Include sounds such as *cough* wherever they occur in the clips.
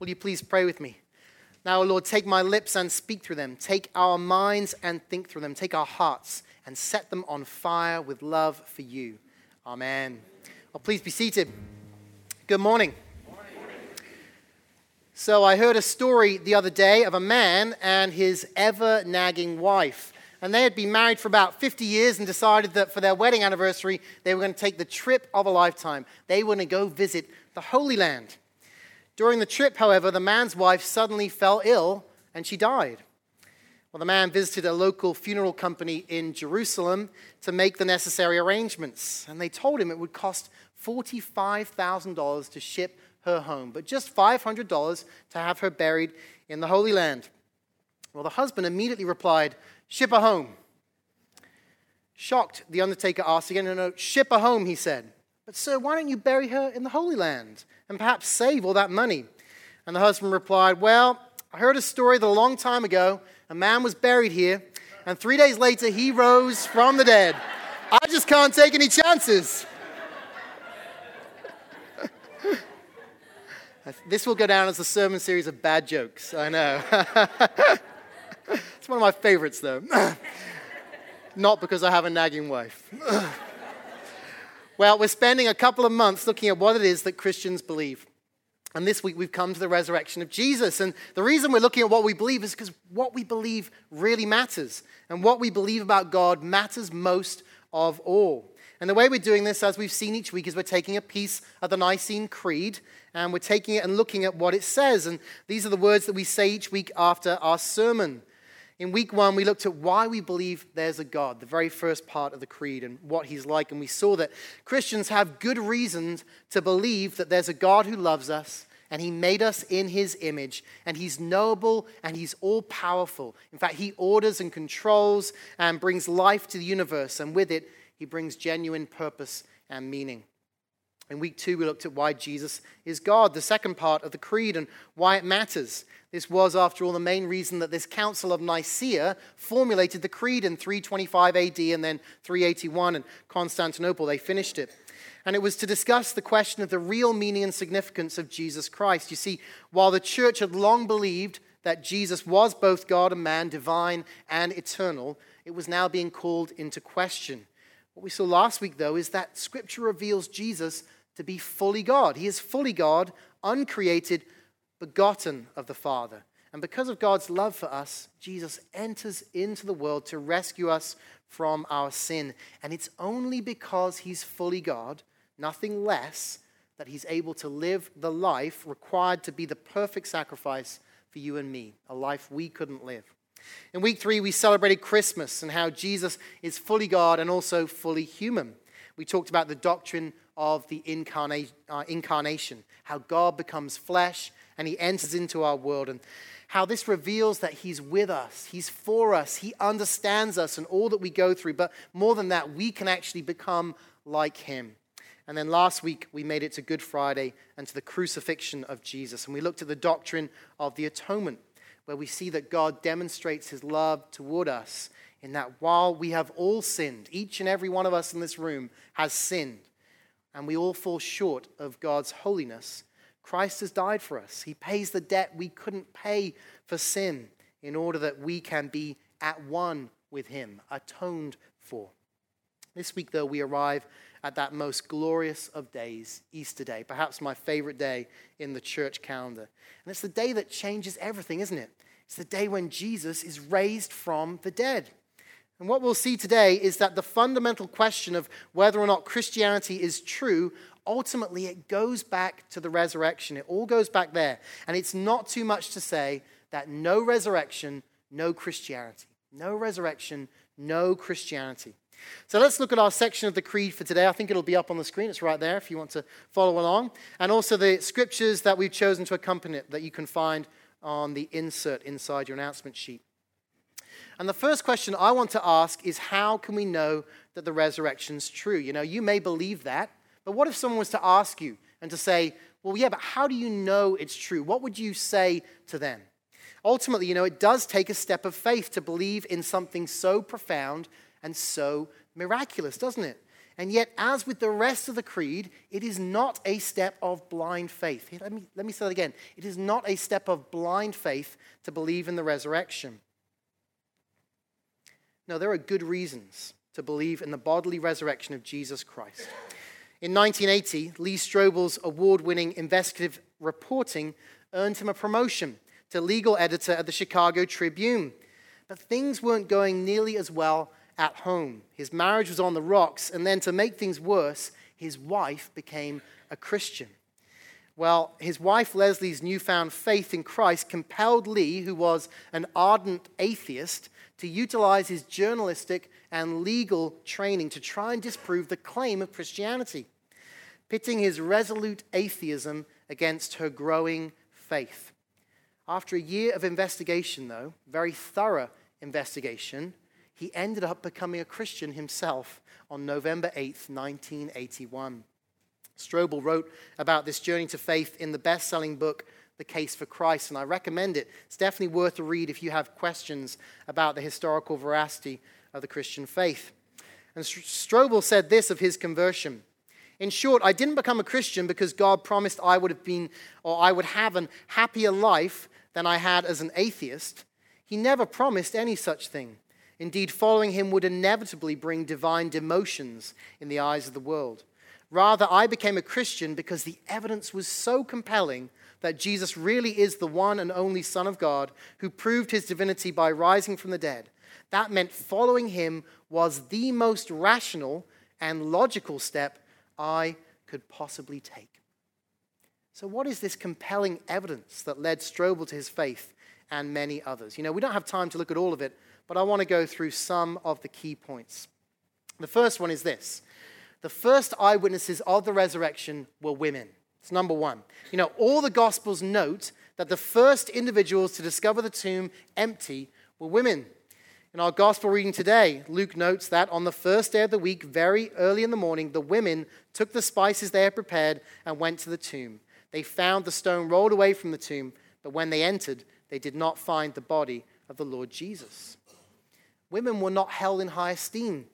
Will you please pray with me? Now, Lord, take my lips and speak through them. Take our minds and think through them. Take our hearts and set them on fire with love for you. Amen. Well, please be seated. Good morning. So, I heard a story the other day of a man and his ever nagging wife. And they had been married for about 50 years and decided that for their wedding anniversary, they were going to take the trip of a lifetime. They were going to go visit the Holy Land. During the trip, however, the man's wife suddenly fell ill and she died. Well, the man visited a local funeral company in Jerusalem to make the necessary arrangements. And they told him it would cost $45,000 to ship her home, but just $500 to have her buried in the Holy Land. Well, the husband immediately replied, Ship her home. Shocked, the undertaker asked again, No, no, ship her home, he said. But, sir, why don't you bury her in the Holy Land? And perhaps save all that money? And the husband replied, Well, I heard a story that a long time ago, a man was buried here, and three days later he rose from the dead. I just can't take any chances. *laughs* this will go down as a sermon series of bad jokes, I know. *laughs* it's one of my favorites, though. *laughs* Not because I have a nagging wife. Well, we're spending a couple of months looking at what it is that Christians believe. And this week we've come to the resurrection of Jesus. And the reason we're looking at what we believe is because what we believe really matters. And what we believe about God matters most of all. And the way we're doing this, as we've seen each week, is we're taking a piece of the Nicene Creed and we're taking it and looking at what it says. And these are the words that we say each week after our sermon. In week one, we looked at why we believe there's a God, the very first part of the creed, and what he's like. And we saw that Christians have good reasons to believe that there's a God who loves us, and he made us in his image, and he's knowable and he's all powerful. In fact, he orders and controls and brings life to the universe, and with it, he brings genuine purpose and meaning. In week two, we looked at why Jesus is God, the second part of the creed, and why it matters. This was, after all, the main reason that this Council of Nicaea formulated the creed in 325 AD and then 381 in Constantinople. They finished it. And it was to discuss the question of the real meaning and significance of Jesus Christ. You see, while the church had long believed that Jesus was both God and man, divine and eternal, it was now being called into question. What we saw last week, though, is that Scripture reveals Jesus to be fully God. He is fully God, uncreated, begotten of the Father. And because of God's love for us, Jesus enters into the world to rescue us from our sin. And it's only because he's fully God, nothing less, that he's able to live the life required to be the perfect sacrifice for you and me, a life we couldn't live. In week three, we celebrated Christmas and how Jesus is fully God and also fully human. We talked about the doctrine of the uh, incarnation, how God becomes flesh and he enters into our world. And how this reveals that he's with us, he's for us, he understands us and all that we go through. But more than that, we can actually become like him. And then last week, we made it to Good Friday and to the crucifixion of Jesus. And we looked at the doctrine of the atonement, where we see that God demonstrates his love toward us in that while we have all sinned, each and every one of us in this room has sinned, and we all fall short of God's holiness, Christ has died for us. He pays the debt we couldn't pay for sin in order that we can be at one with Him, atoned for. This week, though, we arrive at that most glorious of days, Easter Day, perhaps my favorite day in the church calendar. And it's the day that changes everything, isn't it? It's the day when Jesus is raised from the dead. And what we'll see today is that the fundamental question of whether or not Christianity is true ultimately it goes back to the resurrection. It all goes back there. And it's not too much to say that no resurrection, no Christianity. No resurrection, no Christianity. So let's look at our section of the creed for today. I think it'll be up on the screen. It's right there if you want to follow along. And also the scriptures that we've chosen to accompany it that you can find on the insert inside your announcement sheet. And the first question I want to ask is how can we know that the resurrection's true? You know, you may believe that, but what if someone was to ask you and to say, well, yeah, but how do you know it's true? What would you say to them? Ultimately, you know, it does take a step of faith to believe in something so profound and so miraculous, doesn't it? And yet, as with the rest of the creed, it is not a step of blind faith. Let me, let me say that again. It is not a step of blind faith to believe in the resurrection. No, there are good reasons to believe in the bodily resurrection of Jesus Christ. In 1980, Lee Strobel's award winning investigative reporting earned him a promotion to legal editor at the Chicago Tribune. But things weren't going nearly as well at home. His marriage was on the rocks, and then to make things worse, his wife became a Christian. Well, his wife Leslie's newfound faith in Christ compelled Lee, who was an ardent atheist, to utilize his journalistic and legal training to try and disprove the claim of Christianity, pitting his resolute atheism against her growing faith. After a year of investigation, though, very thorough investigation, he ended up becoming a Christian himself on November 8th, 1981. Strobel wrote about this journey to faith in the best selling book, The Case for Christ, and I recommend it. It's definitely worth a read if you have questions about the historical veracity of the Christian faith. And Strobel said this of his conversion in short, I didn't become a Christian because God promised I would have been or I would have an happier life than I had as an atheist. He never promised any such thing. Indeed, following him would inevitably bring divine demotions in the eyes of the world. Rather, I became a Christian because the evidence was so compelling that Jesus really is the one and only Son of God who proved his divinity by rising from the dead. That meant following him was the most rational and logical step I could possibly take. So, what is this compelling evidence that led Strobel to his faith and many others? You know, we don't have time to look at all of it, but I want to go through some of the key points. The first one is this the first eyewitnesses of the resurrection were women. It's number one. You know, all the Gospels note that the first individuals to discover the tomb empty were women. In our gospel reading today, Luke notes that on the first day of the week, very early in the morning, the women took the spices they had prepared and went to the tomb. They found the stone rolled away from the tomb, but when they entered, they did not find the body of the Lord Jesus. Women were not held in high esteem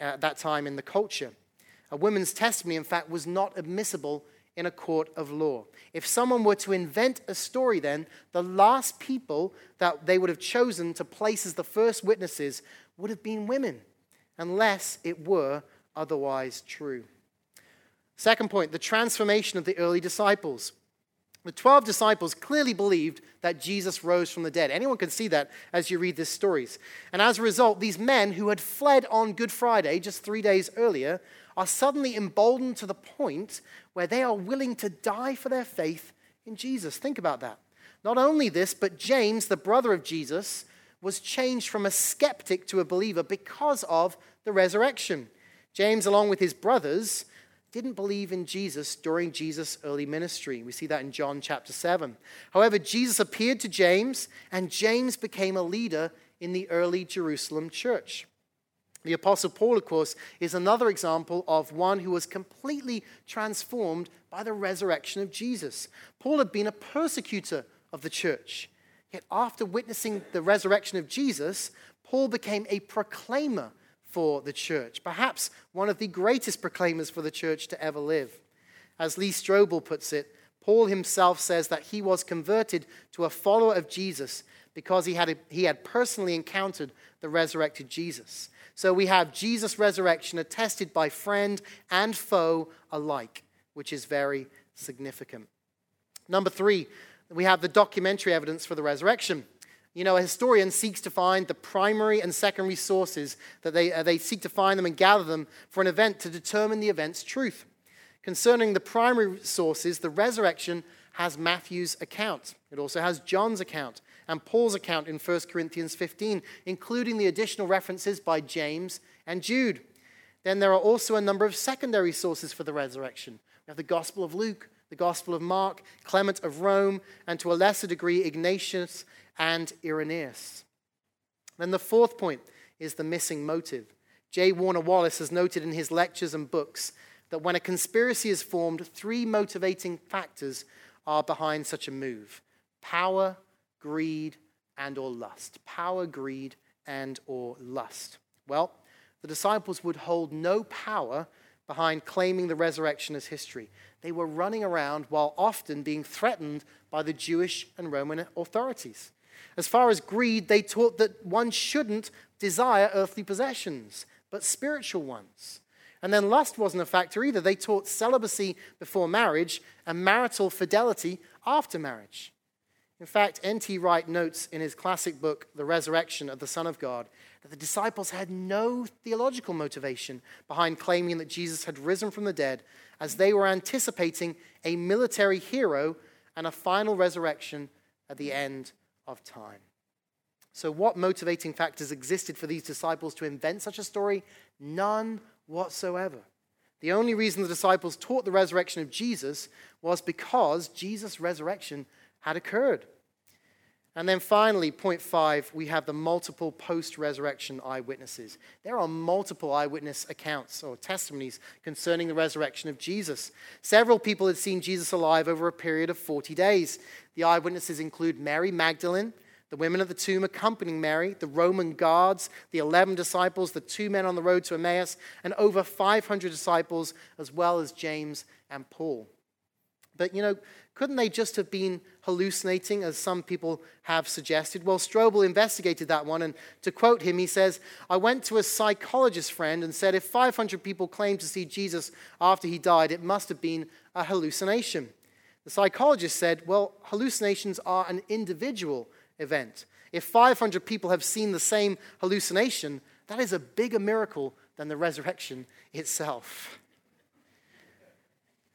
at that time in the culture. A woman's testimony, in fact, was not admissible in a court of law. If someone were to invent a story, then the last people that they would have chosen to place as the first witnesses would have been women, unless it were otherwise true. Second point the transformation of the early disciples. The 12 disciples clearly believed that Jesus rose from the dead. Anyone can see that as you read these stories. And as a result, these men who had fled on Good Friday just three days earlier are suddenly emboldened to the point where they are willing to die for their faith in Jesus. Think about that. Not only this, but James, the brother of Jesus, was changed from a skeptic to a believer because of the resurrection. James, along with his brothers, didn't believe in Jesus during Jesus' early ministry. We see that in John chapter 7. However, Jesus appeared to James, and James became a leader in the early Jerusalem church. The Apostle Paul, of course, is another example of one who was completely transformed by the resurrection of Jesus. Paul had been a persecutor of the church. Yet, after witnessing the resurrection of Jesus, Paul became a proclaimer for the church, perhaps one of the greatest proclaimers for the church to ever live. As Lee Strobel puts it, Paul himself says that he was converted to a follower of Jesus because he had, he had personally encountered the resurrected Jesus. So we have Jesus' resurrection attested by friend and foe alike, which is very significant. Number three, we have the documentary evidence for the resurrection. You know, a historian seeks to find the primary and secondary sources that they, uh, they seek to find them and gather them for an event to determine the event's truth. Concerning the primary sources, the resurrection has Matthew's account. It also has John's account and Paul's account in 1 Corinthians 15, including the additional references by James and Jude. Then there are also a number of secondary sources for the resurrection. We have the Gospel of Luke, the Gospel of Mark, Clement of Rome, and to a lesser degree, Ignatius and Irenaeus. Then the fourth point is the missing motive. J. Warner Wallace has noted in his lectures and books that when a conspiracy is formed, three motivating factors are behind such a move power, greed, and or lust. Power, greed, and or lust. Well, the disciples would hold no power behind claiming the resurrection as history. They were running around while often being threatened by the Jewish and Roman authorities. As far as greed, they taught that one shouldn't desire earthly possessions, but spiritual ones. And then lust wasn't a factor either. They taught celibacy before marriage and marital fidelity after marriage. In fact, N.T. Wright notes in his classic book, The Resurrection of the Son of God, that the disciples had no theological motivation behind claiming that Jesus had risen from the dead, as they were anticipating a military hero and a final resurrection at the end of time. So, what motivating factors existed for these disciples to invent such a story? None whatsoever. The only reason the disciples taught the resurrection of Jesus was because Jesus' resurrection had occurred. And then finally, point five, we have the multiple post resurrection eyewitnesses. There are multiple eyewitness accounts or testimonies concerning the resurrection of Jesus. Several people had seen Jesus alive over a period of 40 days. The eyewitnesses include Mary Magdalene, the women at the tomb accompanying Mary, the Roman guards, the 11 disciples, the two men on the road to Emmaus, and over 500 disciples, as well as James and Paul. But, you know, couldn't they just have been hallucinating, as some people have suggested? Well, Strobel investigated that one, and to quote him, he says, I went to a psychologist friend and said, if 500 people claimed to see Jesus after he died, it must have been a hallucination. The psychologist said, well, hallucinations are an individual event. If 500 people have seen the same hallucination, that is a bigger miracle than the resurrection itself.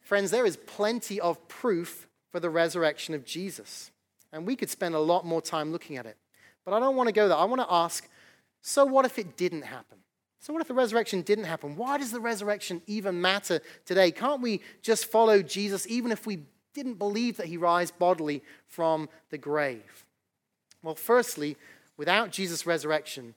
Friends, there is plenty of proof for the resurrection of Jesus. And we could spend a lot more time looking at it. But I don't want to go there. I want to ask so what if it didn't happen? So, what if the resurrection didn't happen? Why does the resurrection even matter today? Can't we just follow Jesus even if we didn't believe that he rise bodily from the grave? Well, firstly, without Jesus' resurrection,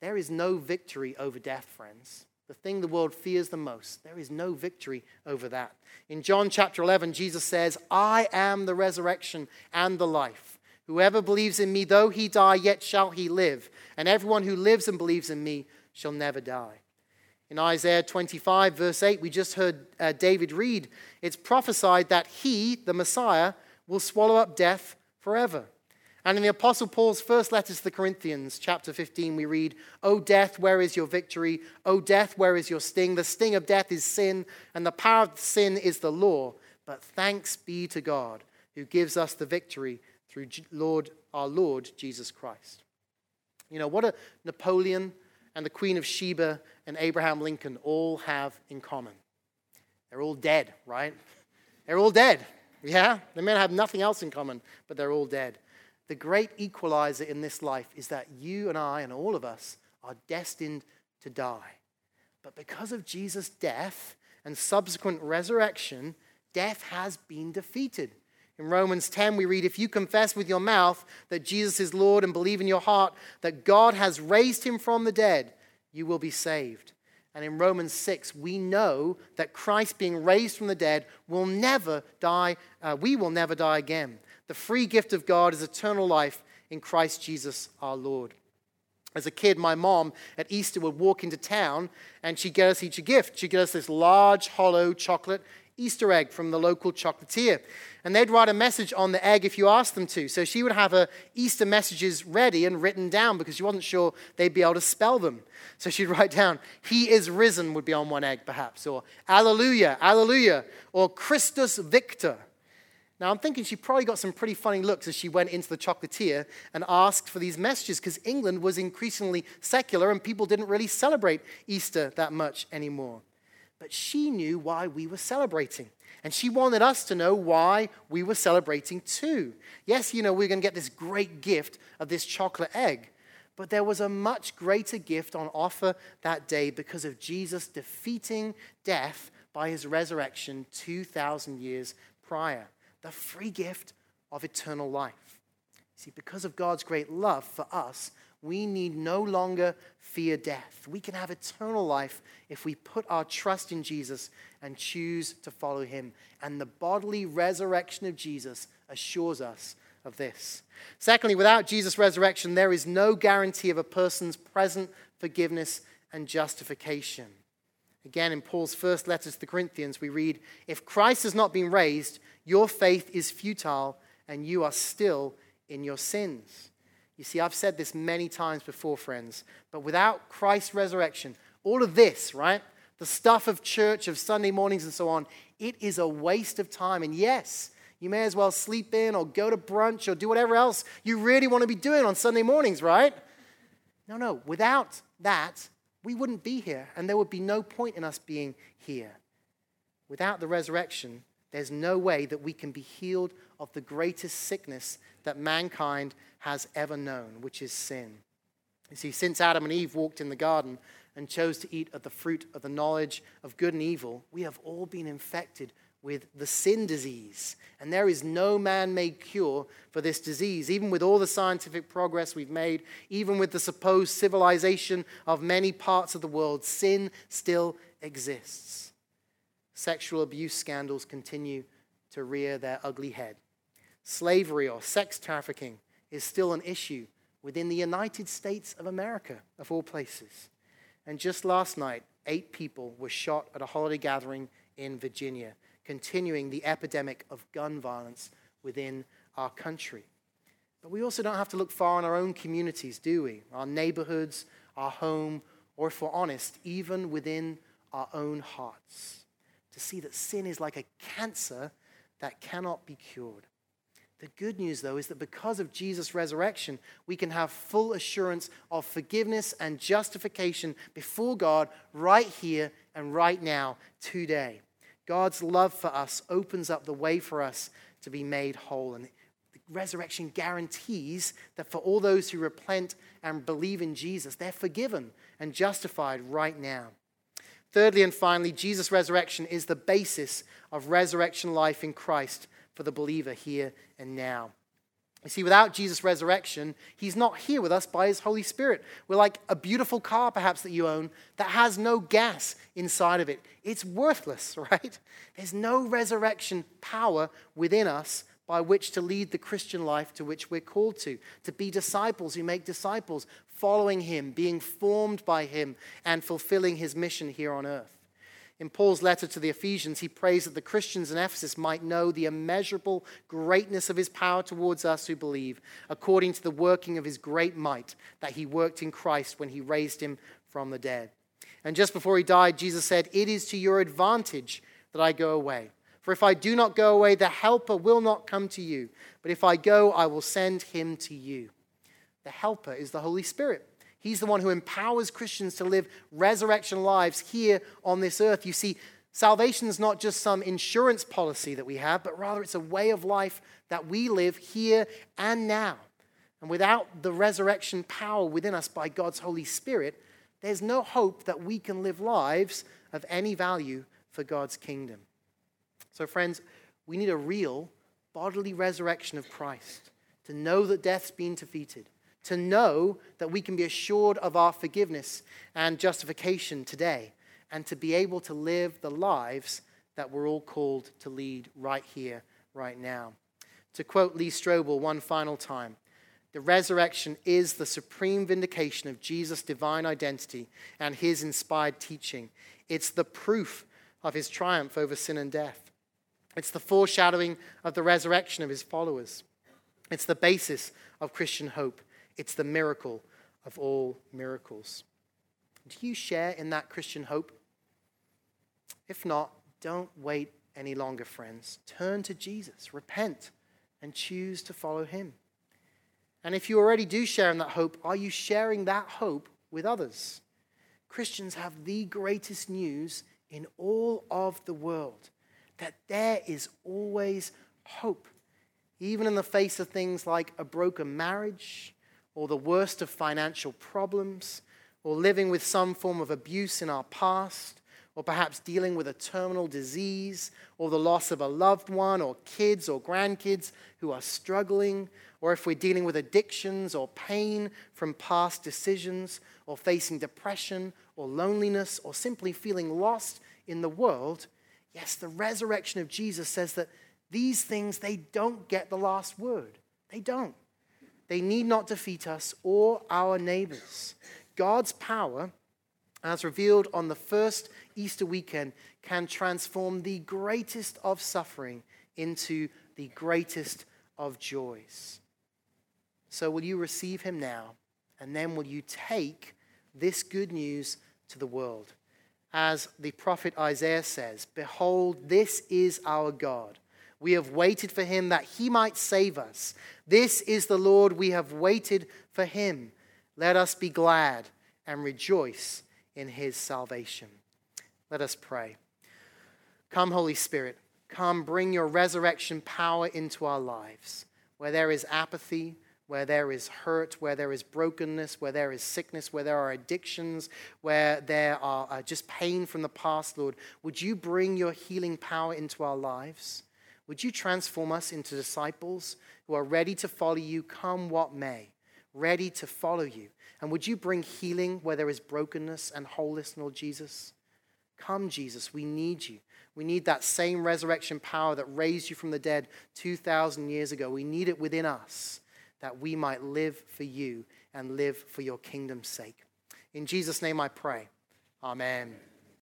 there is no victory over death, friends. The thing the world fears the most, there is no victory over that. In John chapter 11, Jesus says, I am the resurrection and the life. Whoever believes in me, though he die, yet shall he live. And everyone who lives and believes in me shall never die. In Isaiah 25, verse 8, we just heard uh, David read, it's prophesied that he, the Messiah, will swallow up death forever. And in the Apostle Paul's first letter to the Corinthians, chapter 15, we read, O death, where is your victory? O death, where is your sting? The sting of death is sin, and the power of sin is the law. But thanks be to God who gives us the victory through Lord, our Lord Jesus Christ. You know, what do Napoleon and the Queen of Sheba and Abraham Lincoln all have in common? They're all dead, right? They're all dead. Yeah? They may have nothing else in common, but they're all dead. The great equalizer in this life is that you and I and all of us are destined to die. But because of Jesus' death and subsequent resurrection, death has been defeated. In Romans 10, we read, If you confess with your mouth that Jesus is Lord and believe in your heart that God has raised him from the dead, you will be saved. And in Romans 6, we know that Christ being raised from the dead will never die, uh, we will never die again. The free gift of God is eternal life in Christ Jesus our Lord. As a kid, my mom at Easter would walk into town and she'd get us each a gift. She'd get us this large, hollow chocolate Easter egg from the local chocolatier. And they'd write a message on the egg if you asked them to. So she would have her Easter messages ready and written down because she wasn't sure they'd be able to spell them. So she'd *laughs* write down, He is risen, would be on one egg perhaps, or Alleluia, Alleluia, or Christus Victor. Now, I'm thinking she probably got some pretty funny looks as she went into the chocolatier and asked for these messages because England was increasingly secular and people didn't really celebrate Easter that much anymore. But she knew why we were celebrating. And she wanted us to know why we were celebrating too. Yes, you know, we're going to get this great gift of this chocolate egg. But there was a much greater gift on offer that day because of Jesus defeating death by his resurrection 2,000 years prior the free gift of eternal life. See, because of God's great love for us, we need no longer fear death. We can have eternal life if we put our trust in Jesus and choose to follow him. And the bodily resurrection of Jesus assures us of this. Secondly, without Jesus' resurrection, there is no guarantee of a person's present forgiveness and justification. Again, in Paul's first letter to the Corinthians, we read, If Christ has not been raised, your faith is futile and you are still in your sins. You see, I've said this many times before, friends, but without Christ's resurrection, all of this, right? The stuff of church, of Sunday mornings, and so on, it is a waste of time. And yes, you may as well sleep in or go to brunch or do whatever else you really want to be doing on Sunday mornings, right? No, no. Without that, we wouldn't be here, and there would be no point in us being here. Without the resurrection, there's no way that we can be healed of the greatest sickness that mankind has ever known, which is sin. You see, since Adam and Eve walked in the garden and chose to eat of the fruit of the knowledge of good and evil, we have all been infected with the sin disease. And there is no man made cure for this disease. Even with all the scientific progress we've made, even with the supposed civilization of many parts of the world, sin still exists. Sexual abuse scandals continue to rear their ugly head. Slavery or sex trafficking is still an issue within the United States of America, of all places. And just last night, eight people were shot at a holiday gathering in Virginia continuing the epidemic of gun violence within our country. But we also don't have to look far in our own communities, do we? Our neighborhoods, our home, or if we're honest, even within our own hearts, to see that sin is like a cancer that cannot be cured. The good news, though, is that because of Jesus' resurrection, we can have full assurance of forgiveness and justification before God right here and right now, today. God's love for us opens up the way for us to be made whole. And the resurrection guarantees that for all those who repent and believe in Jesus, they're forgiven and justified right now. Thirdly and finally, Jesus' resurrection is the basis of resurrection life in Christ for the believer here and now. You see, without Jesus' resurrection, he's not here with us by his Holy Spirit. We're like a beautiful car, perhaps, that you own that has no gas inside of it. It's worthless, *laughs* right? There's no resurrection power within us by which to lead the Christian life to which we're called to, to be disciples who make disciples, following him, being formed by him, and fulfilling his mission here on earth. In Paul's letter to the Ephesians, he prays that the Christians in Ephesus might know the immeasurable greatness of his power towards us who believe, according to the working of his great might that he worked in Christ when he raised him from the dead. And just before he died, Jesus said, It is to your advantage that I go away. For if I do not go away, the Helper will not come to you. But if I go, I will send him to you. The Helper is the Holy Spirit. He's the one who empowers Christians to live resurrection lives here on this earth. You see, salvation is not just some insurance policy that we have, but rather it's a way of life that we live here and now. And without the resurrection power within us by God's Holy Spirit, there's no hope that we can live lives of any value for God's kingdom. So, friends, we need a real bodily resurrection of Christ to know that death's been defeated to know that we can be assured of our forgiveness and justification today, and to be able to live the lives that we're all called to lead right here, right now. To quote Lee Strobel one final time, the resurrection is the supreme vindication of Jesus' divine identity and his inspired teaching. It's the proof of his triumph over sin and death. It's the foreshadowing of the resurrection of his followers. It's the basis of Christian hope. It's the miracle of all miracles. Do you share in that Christian hope? If not, don't wait any longer, friends. Turn to Jesus, repent, and choose to follow him. And if you already do share in that hope, are you sharing that hope with others? Christians have the greatest news in all of the world that there is always hope, even in the face of things like a broken marriage or the worst of financial problems, or living with some form of abuse in our past, or perhaps dealing with a terminal disease, or the loss of a loved one, or kids or grandkids who are struggling, or if we're dealing with addictions or pain from past decisions, or facing depression or loneliness, or simply feeling lost in the world, yes, the resurrection of Jesus says that these things, they don't get the last word. They don't. They need not defeat us or our neighbors. God's power as revealed on the first Easter weekend, can transform the greatest of suffering into the greatest of joys. So, will you receive him now? And then will you take this good news to the world? As the prophet Isaiah says, Behold, this is our God. We have waited for him that he might save us. This is the Lord. We have waited for him. Let us be glad and rejoice in his salvation. Let us pray. Come, Holy Spirit. Come, bring your resurrection power into our lives. Where there is apathy, where there is hurt, where there is brokenness, where there is sickness, where there are addictions, where there are uh, just pain from the past, Lord, would you bring your healing power into our lives? Would you transform us into disciples who are ready to follow you, come what may, ready to follow you? And would you bring healing where there is brokenness and wholeness, Lord Jesus? Come, Jesus, we need you. We need that same resurrection power that raised you from the dead 2,000 years ago. We need it within us that we might live for you and live for your kingdom's sake. In Jesus' name I pray. Amen.